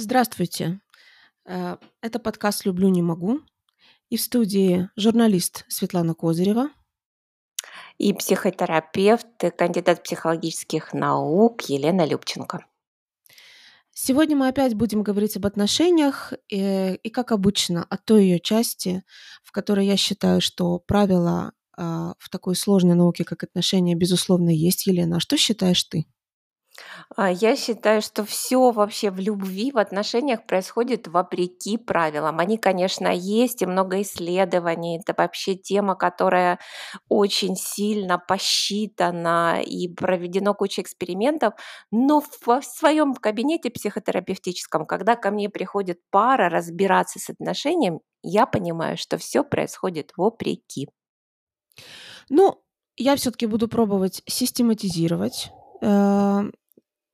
Здравствуйте. Э, это подкаст «Люблю, не могу». И в студии журналист Светлана Козырева. И психотерапевт, кандидат психологических наук Елена Любченко. Сегодня мы опять будем говорить об отношениях и, э, и как обычно, о той ее части, в которой я считаю, что правила э, в такой сложной науке, как отношения, безусловно, есть. Елена, а что считаешь ты? А, я считаю, что все вообще в любви, в отношениях происходит вопреки правилам. Они, конечно, есть, и много исследований. Это вообще тема, которая очень сильно посчитана и проведено куча экспериментов. Но в своем кабинете психотерапевтическом, когда ко мне приходит пара разбираться с отношением, я понимаю, что все происходит вопреки. Ну, я все-таки буду пробовать систематизировать э,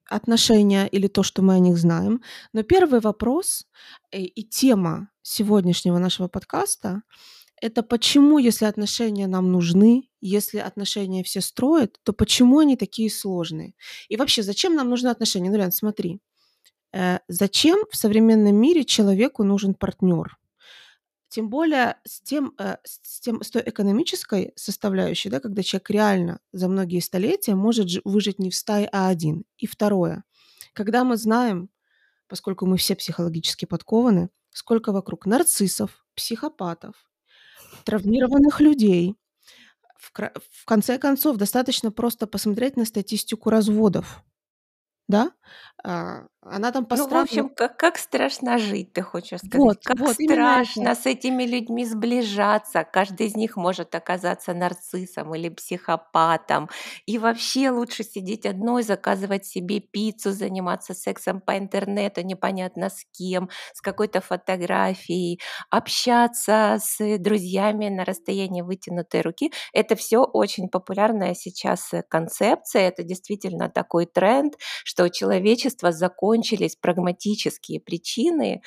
отношения или то, что мы о них знаем. Но первый вопрос э, и тема сегодняшнего нашего подкаста – это почему, если отношения нам нужны, если отношения все строят, то почему они такие сложные? И вообще, зачем нам нужны отношения? Ну, Лен, смотри. Э, зачем в современном мире человеку нужен партнер? Тем более с, тем, э, с, тем, с той экономической составляющей, да, когда человек реально за многие столетия может выжить не в стае, а один. И второе, когда мы знаем, поскольку мы все психологически подкованы, сколько вокруг нарциссов, психопатов, травмированных людей. В, в конце концов, достаточно просто посмотреть на статистику разводов. Да? А, она там Ну, в общем, как, как страшно жить, ты хочешь сказать. Вот, как вот страшно с этими людьми сближаться. Каждый из них может оказаться нарциссом или психопатом. И вообще лучше сидеть одной, заказывать себе пиццу, заниматься сексом по интернету, непонятно с кем, с какой-то фотографией, общаться с друзьями на расстоянии вытянутой руки. Это все очень популярная сейчас концепция. Это действительно такой тренд, что человечество закон закончились прагматические причины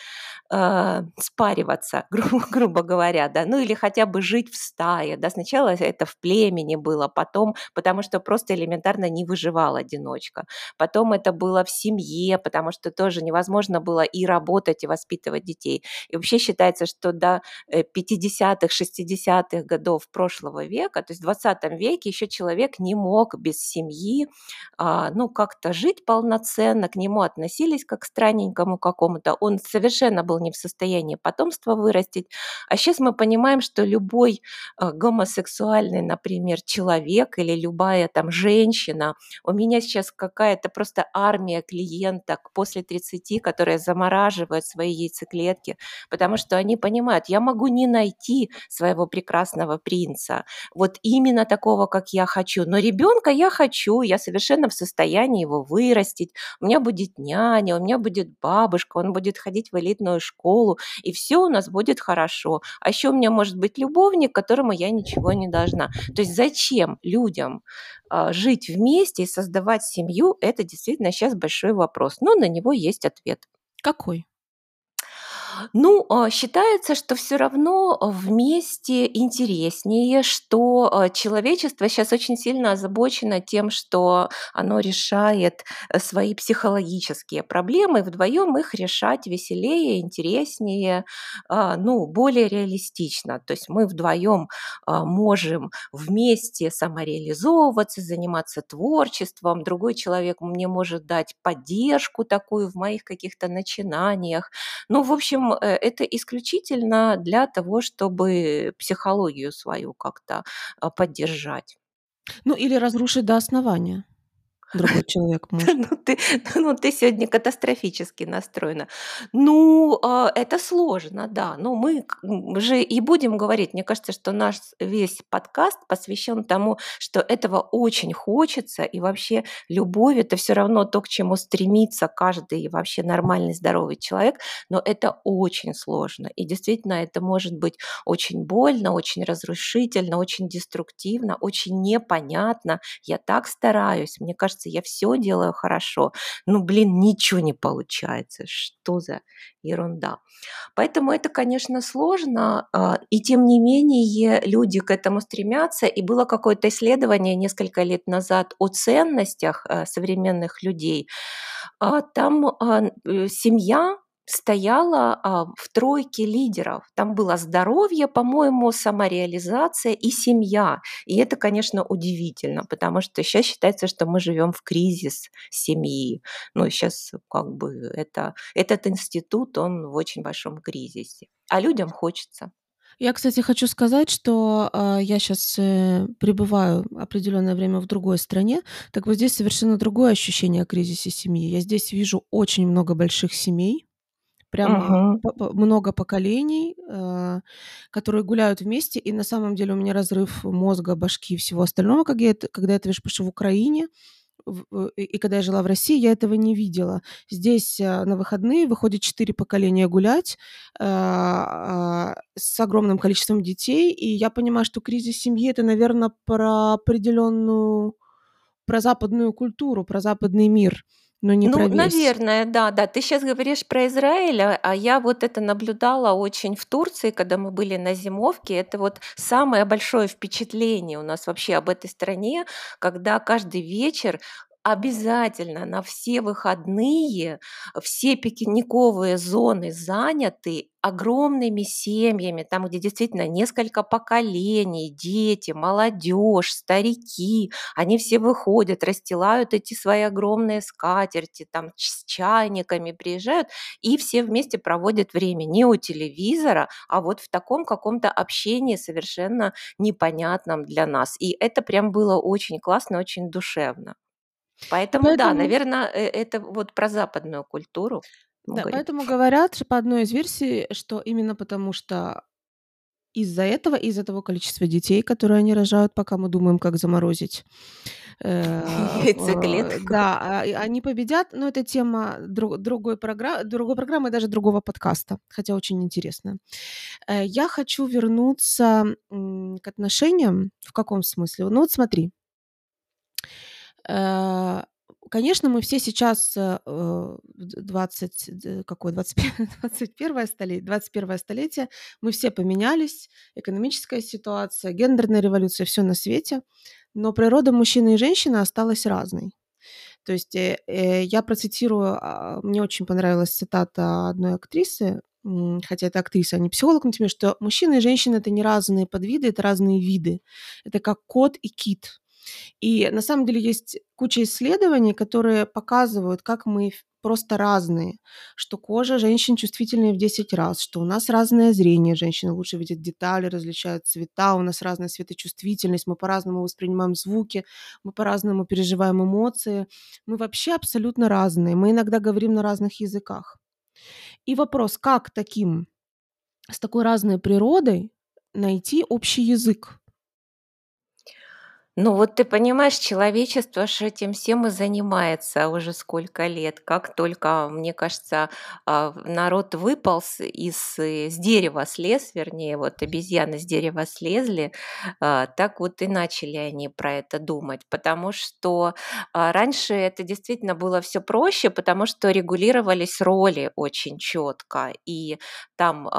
э, спариваться, грубо, грубо говоря, да, ну или хотя бы жить в стае, да, сначала это в племени было, потом, потому что просто элементарно не выживал одиночка, потом это было в семье, потому что тоже невозможно было и работать, и воспитывать детей. И вообще считается, что до 50-х, э, 60-х годов прошлого века, то есть в 20 веке еще человек не мог без семьи, а, ну, как-то жить полноценно, к нему относиться относились как к странненькому какому-то, он совершенно был не в состоянии потомство вырастить. А сейчас мы понимаем, что любой э, гомосексуальный, например, человек или любая там женщина, у меня сейчас какая-то просто армия клиенток после 30, которые замораживают свои яйцеклетки, потому что они понимают, я могу не найти своего прекрасного принца, вот именно такого, как я хочу, но ребенка я хочу, я совершенно в состоянии его вырастить, у меня будет няня, няня, у меня будет бабушка, он будет ходить в элитную школу, и все у нас будет хорошо. А еще у меня может быть любовник, которому я ничего не должна. То есть зачем людям э, жить вместе и создавать семью, это действительно сейчас большой вопрос. Но на него есть ответ. Какой? Ну, а, считается, что все равно вместе интереснее, что а, человечество сейчас очень сильно озабочено тем, что оно решает э, свои психологические проблемы, вдвоем их решать веселее, интереснее, а, ну, более реалистично. То есть мы вдвоем можем вместе самореализовываться, заниматься творчеством, другой человек мне может дать поддержку такую в моих каких-то начинаниях. Ну, в общем, Э, это исключительно для того, чтобы психологию свою как-то а, поддержать. Ну или разрушить до основания другой человек может. Ну ты, ну, ты сегодня катастрофически настроена. Ну, а, это сложно, да. Но мы же и будем говорить, мне кажется, что наш весь подкаст посвящен тому, что этого очень хочется, и вообще любовь это все равно то, к чему стремится каждый вообще нормальный, здоровый человек, но это очень сложно. И действительно, это может быть очень больно, очень разрушительно, очень деструктивно, очень непонятно. Я так стараюсь, мне кажется, кажется, я все делаю хорошо. Ну, блин, ничего не получается. Что за ерунда? Поэтому это, конечно, сложно, а, и тем не менее люди к этому стремятся. И было какое-то исследование несколько лет назад о ценностях а, современных людей. А, там э, семья стояла а, в тройке лидеров. Там было здоровье, по-моему, самореализация и семья. И это, конечно, удивительно, потому что сейчас считается, что мы живем в кризис семьи. Ну, сейчас как бы это, этот институт, он в очень большом кризисе. А людям хочется. Я, кстати, хочу сказать, что э, я сейчас э, пребываю определенное время в другой стране. Так вот здесь совершенно другое ощущение о кризисе семьи. Я здесь вижу очень много больших семей, прямо Угу. много поколений, э, которые гуляют вместе, и на самом деле у меня разрыв мозга, башки и всего остального, как я это, когда я это вижу, потому что в Украине и, когда я жила в России, я этого не видела. Здесь э, на выходные выходит четыре поколения гулять э, э, с огромным количеством детей, и я понимаю, что кризис семьи это, наверное, про определенную, про западную культуру, про западный мир но не Ну, про весь. наверное, да, да. Ты сейчас говоришь про Израиль, а, а я вот это наблюдала очень в Турции, когда мы были на зимовке. Это вот самое большое впечатление у нас вообще об этой стране, когда каждый вечер обязательно на все выходные все пикниковые зоны заняты огромными семьями, там, где действительно несколько поколений, дети, молодежь, старики, они все выходят, расстилают эти свои огромные скатерти, там с чайниками приезжают, и все вместе проводят время не у телевизора, а вот в таком каком-то общении совершенно непонятном для нас. И это прям было очень классно, очень душевно. Поэтому, да, наверное, э, это вот про западную культуру Да, поэтому говорят по одной из версий, что именно потому что из-за этого, из-за того количества детей, которые они рожают, пока мы думаем, как заморозить, э, Яйцеклетку. да, а, они победят, но это тема другой програ другой программы, даже другого подкаста, хотя очень интересно. Э, я хочу вернуться, к отношениям. В каком смысле? Ну вот смотри. Э, конечно, мы все сейчас, э, 20, какое 21 21 столетие 21 столетие, мы все поменялись, экономическая ситуация, гендерная революция, все на свете, но природа мужчины и женщины осталась разной. То есть, э, э, я процитирую, а, мне очень понравилась цитата одной актрисы, хотя это актриса, а не психолог, тем что мужчина и женщина- это не разные подвиды, это разные виды. Это как кот и кит. И на самом деле есть куча исследований, которые показывают, как мы просто разные, что кожа женщин чувствительнее в 10 раз, что у нас разное зрение, женщины лучше видят детали, различают цвета, у нас разная светочувствительность, мы по-разному воспринимаем звуки, мы по-разному переживаем эмоции, мы вообще абсолютно разные, мы иногда говорим на разных языках. И вопрос, как таким, с такой разной природой найти общий язык? Ну вот ты понимаешь, человечество ж этим всем и занимается уже сколько лет. Как только, мне кажется, а, народ выполз из э, с дерева слез, вернее, вот обезьяны с дерева слезли, а, так вот и начали они про это думать. Потому что а, раньше это действительно было все проще, потому что регулировались роли очень четко. И там,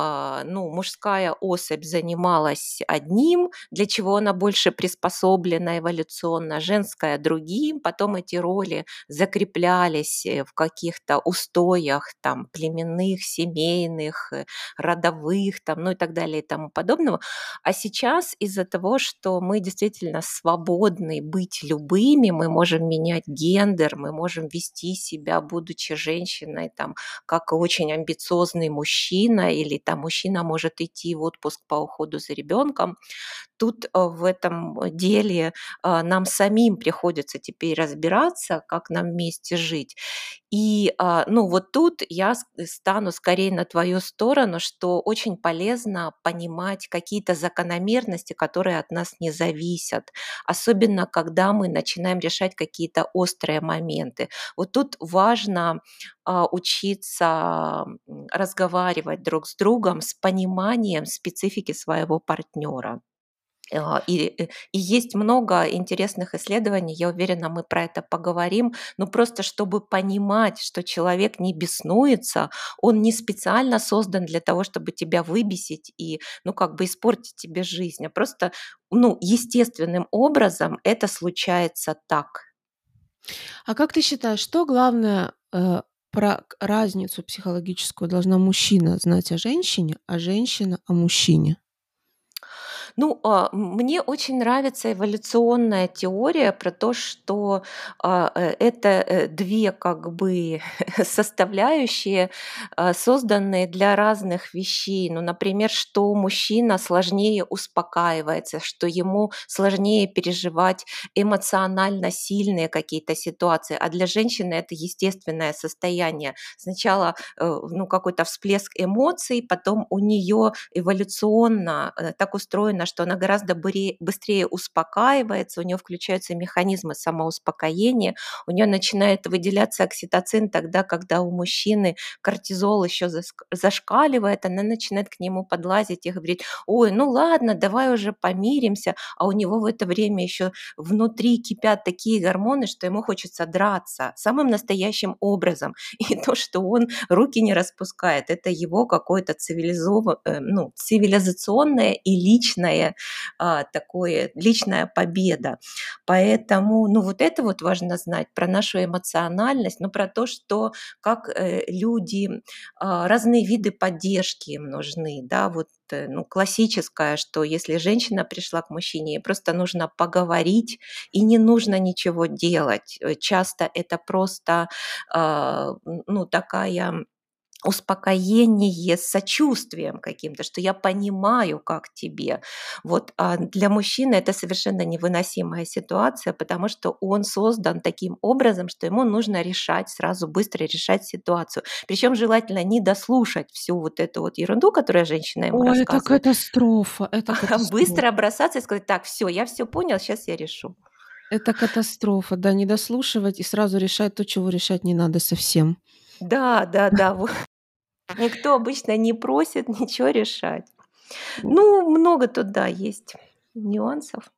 ну, мужская особь занималась одним, для чего она больше приспособлена, мужчина эволюционно, женская другим, потом эти роли закреплялись э, в каких-то устоях там племенных, семейных, э, родовых, там, ну и так далее и тому подобного. А сейчас из-за того, что мы действительно свободны быть любыми, мы можем менять гендер, мы можем вести себя, будучи женщиной, там, как очень амбициозный мужчина, или там мужчина может идти в отпуск по уходу за ребенком, тут э, в этом деле а, нам самим приходится теперь разбираться, как нам вместе жить. И, а, ну, вот тут я стану скорее на твою сторону, что очень полезно понимать какие-то закономерности, которые от нас не зависят, особенно когда мы начинаем решать какие-то острые моменты. Вот тут важно а, учиться разговаривать друг с другом с пониманием специфики своего партнера. А, и, э, и есть много интересных исследований, я уверена, мы про это поговорим, но просто чтобы понимать, что человек не беснуется, он не специально создан для того, чтобы тебя выбесить и, ну, как бы испортить тебе жизнь, а просто, ну, естественным образом это случается так. А как ты считаешь, что главное э, про разницу психологическую должна мужчина знать о женщине, а женщина о мужчине? Ну, а, мне очень нравится эволюционная теория про то, что а, э, это э, две как бы составляющие, а, созданные для разных вещей. Ну, например, что мужчина сложнее успокаивается, что ему сложнее переживать эмоционально сильные какие-то ситуации, а для женщины это естественное состояние. Сначала э, ну, какой-то всплеск эмоций, потом у нее эволюционно так устроено, что она гораздо быстрее успокаивается, у нее включаются механизмы самоуспокоения, у нее начинает выделяться окситоцин тогда, когда у мужчины кортизол еще зашкаливает, она начинает к нему подлазить и говорить, ой, ну ладно, давай уже помиримся, а у него в это время еще внутри кипят такие гормоны, что ему хочется драться самым настоящим образом. И то, что он руки не распускает, это его какое-то цивилизованное, э, ну, цивилизационное и личное личное а, такое, личная победа. Поэтому, ну вот это вот важно знать про нашу эмоциональность, ну про то, что как э, люди, а, разные виды поддержки им нужны, да, вот э, ну, классическое, что если женщина пришла к мужчине, ей просто нужно поговорить, и не нужно ничего делать. Э, часто это просто э, ну, такая успокоение с сочувствием каким-то, что я понимаю, как тебе. Вот а для мужчины это совершенно невыносимая ситуация, потому что он создан таким образом, что ему нужно решать сразу быстро решать ситуацию. Причем желательно не дослушать всю вот эту вот ерунду, которую женщина ему Ой, рассказывает. это катастрофа, это катастрофа. Быстро бросаться и сказать, так, все, я все понял, сейчас я решу. Это катастрофа, да, не дослушивать и сразу решать то, чего решать не надо совсем. Да, да, да. Никто обычно не просит ничего решать. Ну, много тут, да, есть нюансов.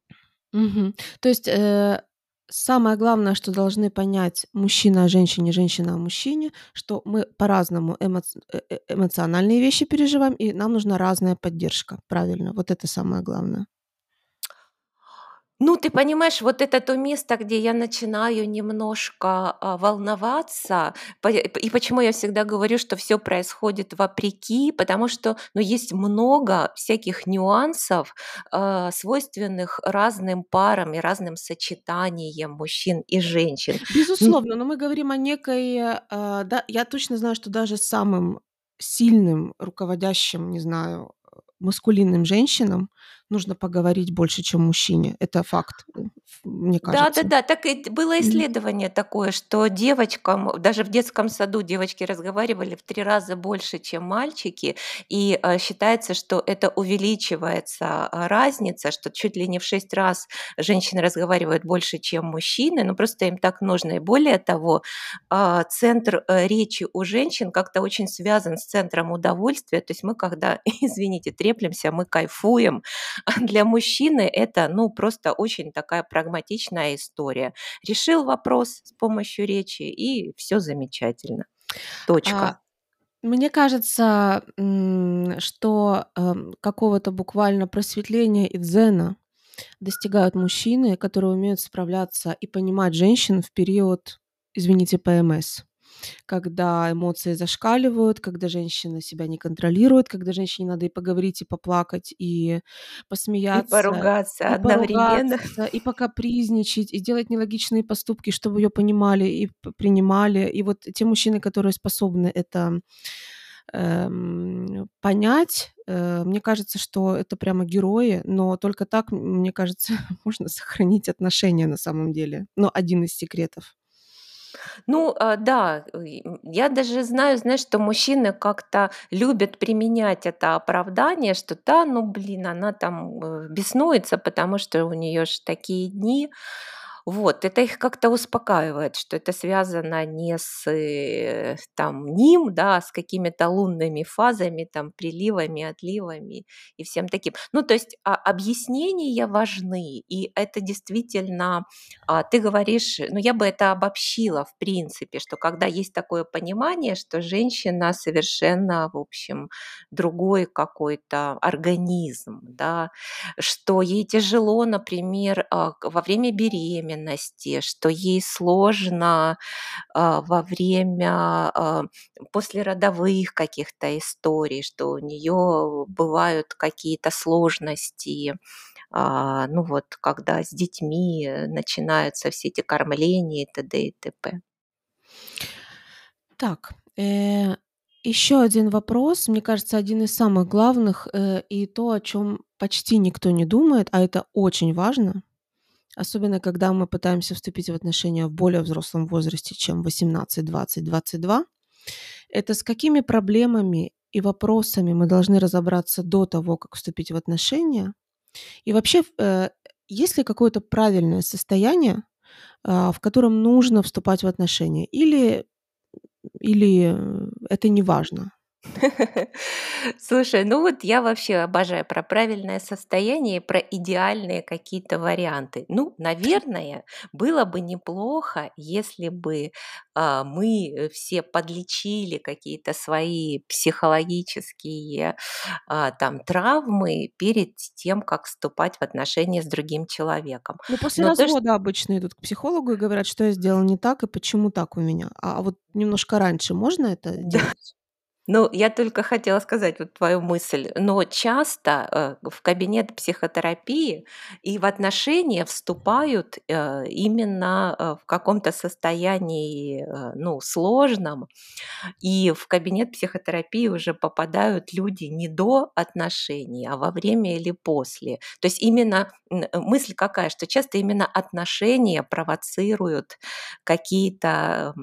Мгм. То есть, э, самое главное, что должны понять мужчина о женщине, женщина о мужчине, что мы по-разному эмоц э, э, эмоциональные вещи переживаем, и нам нужна разная поддержка. Правильно, вот это самое главное. Ну, ты понимаешь, вот это то место, где я начинаю немножко а, волноваться, и почему я всегда говорю, что все происходит вопреки, потому что ну, есть много всяких нюансов, а, свойственных разным парам и разным сочетаниям мужчин и женщин. Безусловно, но мы говорим о некой, а, да, я точно знаю, что даже самым сильным руководящим, не знаю, маскулинным женщинам нужно поговорить больше, чем мужчине. Это факт, э, мне кажется. Да, да, да. Так и было исследование такое, что девочкам, даже в детском саду девочки разговаривали в три раза больше, чем мальчики, и э, считается, что это увеличивается а, разница, что чуть ли не в шесть раз женщины разговаривают больше, чем мужчины, но просто им так нужно. И более того, э, центр э, речи у женщин как-то очень связан с центром удовольствия. То есть мы, когда, извините, треплемся, мы кайфуем, для мужчины это, ну, просто очень такая прагматичная история. Решил вопрос с помощью речи, и все замечательно. Точка. А, мне кажется, что э, какого-то буквально просветления и дзена достигают мужчины, которые умеют справляться и понимать женщин в период, извините, ПМС когда эмоции зашкаливают, когда женщина себя не контролирует, когда женщине надо и поговорить, и поплакать, и посмеяться. И поругаться и одновременно. Поругаться, и покапризничать, и делать нелогичные поступки, чтобы ее понимали и принимали. И вот те мужчины, которые способны это эм, понять, э, мне кажется, что это прямо герои, но только так, мне кажется, можно сохранить отношения на самом деле. Но один из секретов. Ну, а, да, я даже знаю, знаешь, что мужчины как-то любят применять это оправдание, что да, ну, блин, она там э, беснуется, потому что у нее же такие дни. Вот, это их как-то успокаивает, что это связано не с э, там ним, да, а с какими-то лунными фазами, там, приливами, отливами и всем таким. Ну, то есть а, объяснения важны, и это действительно, а, ты говоришь, ну, я бы это обобщила, в принципе, что когда есть такое понимание, что женщина совершенно, в общем, другой какой-то организм, да, что ей тяжело, например, а, во время беременности, беременности, что ей сложно а, во время а, послеродовых каких-то историй, что у нее бывают какие-то сложности, а, ну вот, когда с детьми начинаются все эти кормления и т.д. и т.п. Так, э, еще один вопрос, мне кажется, один из самых главных, э, и то, о чем почти никто не думает, а это очень важно, особенно когда мы пытаемся вступить в отношения в более взрослом возрасте, чем 18, 20, 22. Это с какими проблемами и вопросами мы должны разобраться до того, как вступить в отношения. И вообще, э, есть ли какое-то правильное состояние, а, в котором нужно вступать в отношения? Или или это не важно? Слушай, ну вот я вообще обожаю про правильное состояние, про идеальные какие-то варианты. Ну, наверное, было бы неплохо, если бы а, мы все подлечили какие-то свои психологические а, там травмы перед тем, как вступать в отношения с другим человеком. Ну, после Но развода то, обычно идут к психологу и говорят, что я сделал не так и почему так у меня. А вот немножко раньше можно это делать? Ну, я только хотела сказать вот твою мысль, но часто э, в кабинет психотерапии и в отношения вступают э, именно э, в каком-то состоянии, ну, сложном, и в кабинет психотерапии уже попадают люди не до отношений, а во время или после. То есть именно мысль какая, что часто именно отношения провоцируют какие-то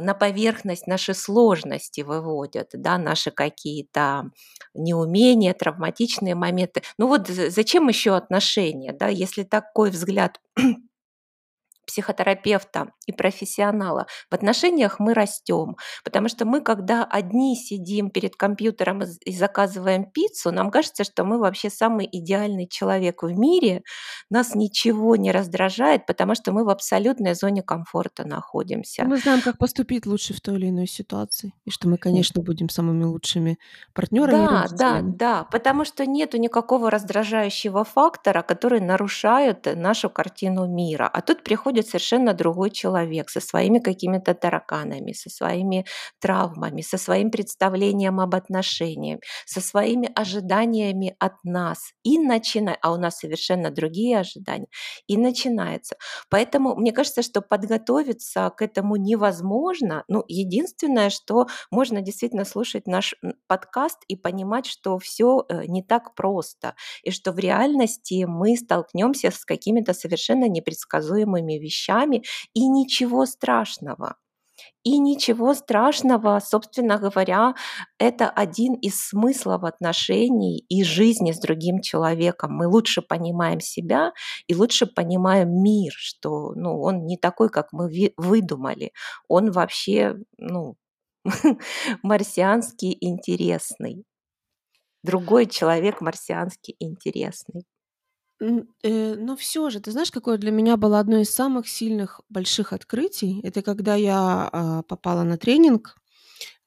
на поверхность наши сложности выводят, да, наши какие-то неумения, травматичные моменты. Ну вот зачем еще отношения, да, если такой взгляд психотерапевта и профессионала. В отношениях мы растем, потому что мы, когда одни сидим перед компьютером и заказываем пиццу, нам кажется, что мы вообще самый идеальный человек в мире, нас ничего не раздражает, потому что мы в абсолютной зоне комфорта находимся. Мы знаем, как поступить лучше в той или иной ситуации, и что мы, конечно, будем самыми лучшими партнерами. Да, да, да, потому что нету никакого раздражающего фактора, который нарушает нашу картину мира. А тут приходит приходит совершенно другой человек со своими какими-то тараканами, со своими травмами, со своим представлением об отношениях, со своими ожиданиями от нас. И начинает, а у нас совершенно другие ожидания, и начинается. Поэтому мне кажется, что подготовиться к этому невозможно. Ну, единственное, что можно действительно слушать наш подкаст и понимать, что все э, не так просто, и что в реальности мы столкнемся с какими-то совершенно непредсказуемыми вещами вещами, и ничего страшного. И ничего страшного, собственно говоря, это один из смыслов отношений и жизни с другим человеком. Мы лучше понимаем себя и лучше понимаем мир, что ну, он не такой, как мы выдумали. Он вообще ну, марсианский интересный. Другой человек марсианский интересный. Э, но все же, ты знаешь, какое для меня было одно из самых сильных больших открытий? Это когда я, а, попала на тренинг,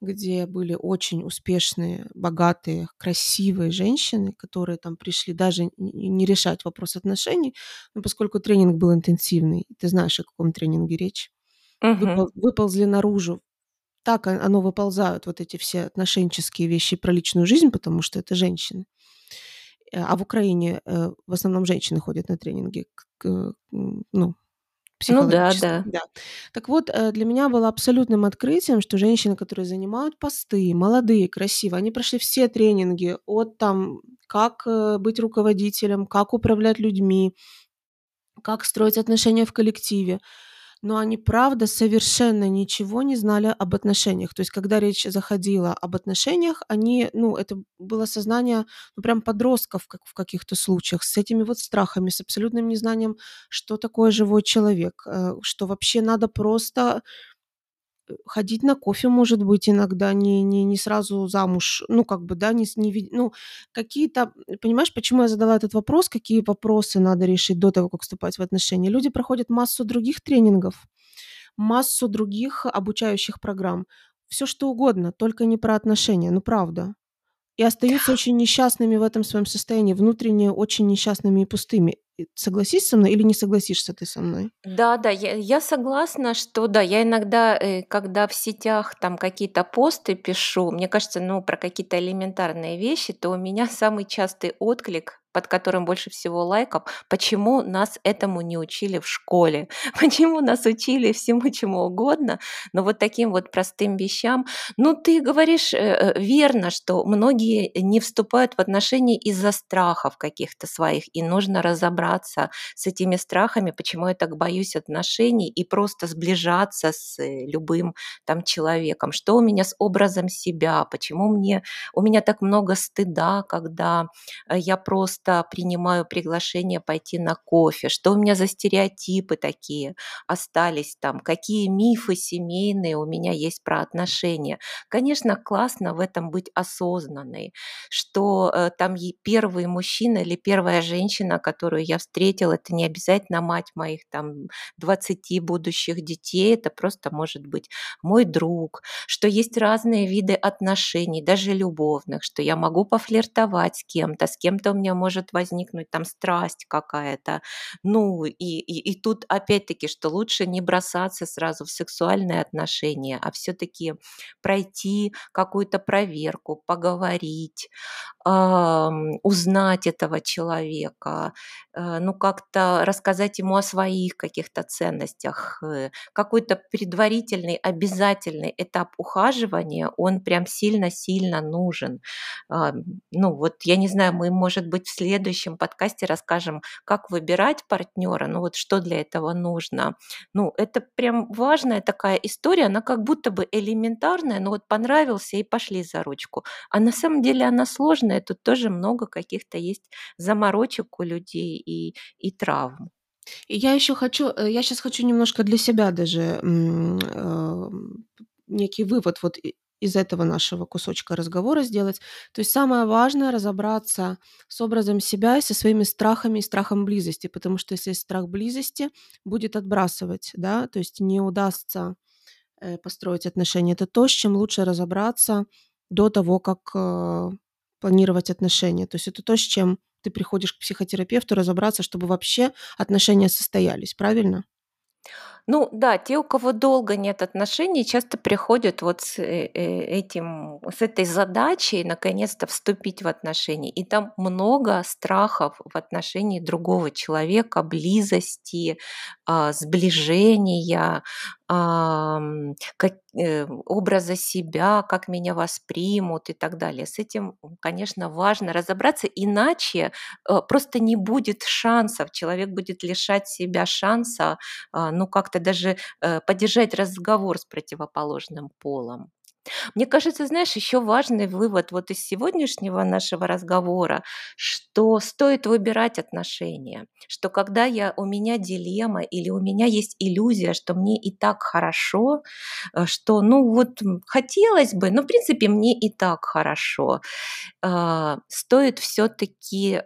где были очень успешные, богатые, красивые женщины, которые там пришли даже не решать вопрос отношений, но поскольку тренинг был интенсивный, ты знаешь, о каком тренинге речь, выпол выползли наружу. Так оно выползают, вот эти все отношенческие вещи про личную жизнь, потому что это женщины. Э, а в Украине э, в основном женщины ходят на тренинги, к, ну, ну да, да. да. Так вот, э, для меня было абсолютным открытием, что женщины, которые занимают посты, молодые, красивые, они прошли все тренинги от там, как быть руководителем, как управлять людьми, как строить отношения в коллективе но они, правда, совершенно ничего не знали об отношениях. То есть, когда речь заходила об отношениях, они, ну, это было сознание, ну, прям подростков, как в каких-то случаях, с этими вот страхами, с абсолютным незнанием, что такое живой человек, э, что вообще надо просто ходить на кофе, может быть, иногда, не, не, не сразу замуж, ну, как бы, да, не, не ну, какие-то, понимаешь, почему я задала этот вопрос, какие вопросы надо решить до того, как вступать в отношения. Люди проходят массу других тренингов, массу других обучающих программ, все что угодно, только не про отношения, ну, правда. И остаются очень несчастными в этом своем состоянии, внутренне очень несчастными и пустыми. Согласись со мной или не согласишься ты со мной? Да, да, я, я согласна, что да, я иногда, э, когда в сетях там какие-то посты пишу, мне кажется, ну, про какие-то элементарные вещи, то у меня самый частый отклик под которым больше всего лайков, почему нас этому не учили в школе, почему нас учили всему чему угодно, но вот таким вот простым вещам. Ну, ты говоришь э, э, верно, что многие не вступают в отношения из-за страхов каких-то своих, и нужно разобраться с этими страхами, почему я так боюсь отношений, и просто сближаться с э, любым там человеком. Что у меня с образом себя, почему мне, у меня так много стыда, когда я просто просто принимаю приглашение пойти на кофе, что у меня за стереотипы такие остались там, какие мифы семейные у меня есть про отношения. Конечно, классно в этом быть осознанной, что э, там первый мужчина или первая женщина, которую я встретила, это не обязательно мать моих там 20 будущих детей, это просто может быть мой друг, что есть разные виды отношений, даже любовных, что я могу пофлиртовать с кем-то, с кем-то у меня может может возникнуть там страсть какая-то. Ну, и, и, и тут опять-таки, что лучше не бросаться сразу в сексуальные отношения, а все-таки пройти какую-то проверку, поговорить, узнать этого человека, э, ну, как-то рассказать ему о своих каких-то ценностях. Э, какой-то предварительный, обязательный этап ухаживания, он прям сильно-сильно нужен. Э, ну, вот я не знаю, мы, может быть, в следующем подкасте расскажем, как выбирать партнера, ну вот что для этого нужно. Ну, это прям важная такая история, она как будто бы элементарная, но вот понравился и пошли за ручку. А на самом деле она сложная, тут тоже много каких-то есть заморочек у людей и, и травм. И я еще хочу, э, я сейчас хочу немножко для себя даже э, некий вывод вот из этого нашего кусочка разговора сделать. То есть самое важное разобраться с образом себя и со своими страхами и страхом близости, потому что если страх близости будет отбрасывать, да, то есть не удастся э, построить отношения, это то, с чем лучше разобраться до того, как э, планировать отношения. То есть это то, с чем ты приходишь к психотерапевту разобраться, чтобы вообще отношения состоялись, правильно? Ну да, те, у кого долго нет отношений, часто приходят вот с э, э, этим, с этой задачей наконец-то вступить в отношения. И там много страхов в отношении другого человека, близости, а, сближения, как, э, образа себя, как меня воспримут и так далее. С этим, конечно, важно разобраться, иначе просто не будет шансов, человек будет лишать себя шанса, а, ну как-то даже э, поддержать разговор с противоположным полом. Мне кажется, знаешь, еще важный вывод вот из сегодняшнего нашего разговора, что стоит выбирать отношения, что когда я, у меня дилемма или у меня есть иллюзия, что мне и так хорошо, э, что, ну вот, хотелось бы, но в принципе мне и так хорошо, а, стоит все-таки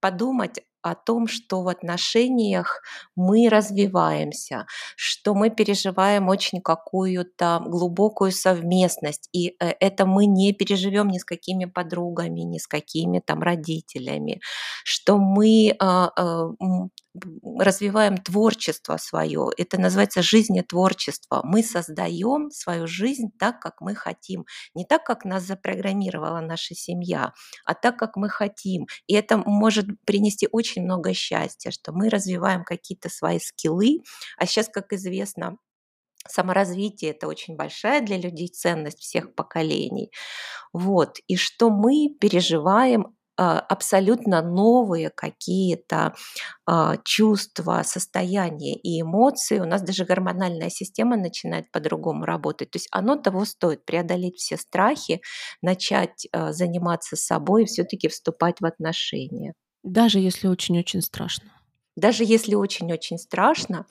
подумать о том, что в отношениях мы развиваемся, что мы переживаем очень какую-то глубокую совместность, и э, это мы не переживем ни с какими подругами, ни с какими там родителями, что мы а, а, развиваем творчество свое. Это называется жизнетворчество. Мы создаем свою жизнь так, как мы хотим. Не так, как нас запрограммировала наша семья, а так, как мы хотим. И это может принести очень много счастья, что мы развиваем какие-то свои скиллы. А сейчас, как известно, Саморазвитие – это очень большая для людей ценность всех поколений. Вот. И что мы переживаем а, абсолютно новые какие-то а, чувства, состояния и эмоции. У нас даже гормональная система начинает по-другому работать. То есть оно того стоит преодолеть все страхи, начать а, заниматься собой и все-таки вступать в отношения. Даже если очень-очень страшно даже если очень-очень страшно.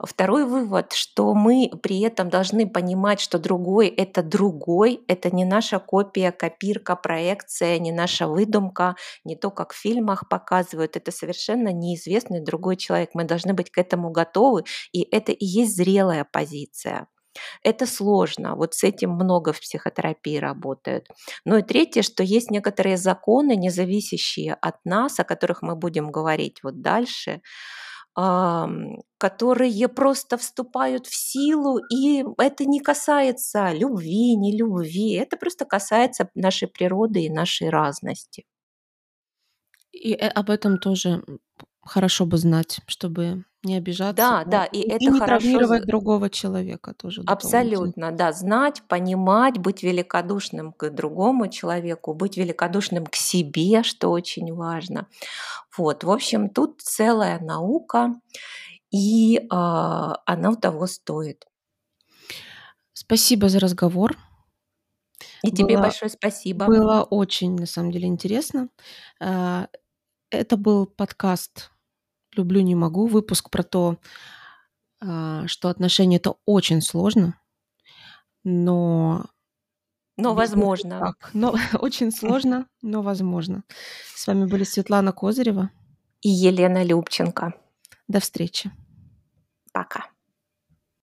Второй вывод, что мы при этом должны понимать, что другой — это другой, это не наша копия, копирка, проекция, не наша выдумка, не то, как в фильмах показывают, это совершенно неизвестный другой человек. Мы должны быть к этому готовы, и это и есть зрелая позиция. Это сложно. Вот с этим много в психотерапии работают. Ну и третье, что есть некоторые законы, не зависящие от нас, о которых мы будем говорить вот дальше, которые просто вступают в силу, и это не касается любви, не любви, это просто касается нашей природы и нашей разности. И э, об этом тоже хорошо бы знать, чтобы не обижаться. Да, да, и, и это не хорошо. травмировать другого человека тоже. Абсолютно, да, знать, понимать, быть великодушным к другому человеку, быть великодушным к себе, что очень важно. Вот, в общем, тут целая наука, и э, она того стоит. Спасибо за разговор. И было, тебе большое спасибо. Было очень, на самом деле, интересно. А, это был подкаст «Люблю, не могу», выпуск про то, а, что отношения – это очень сложно, но… Но возможно. Так, но очень сложно, но возможно. С вами были Светлана Козырева и Елена Любченко. До встречи. Пока.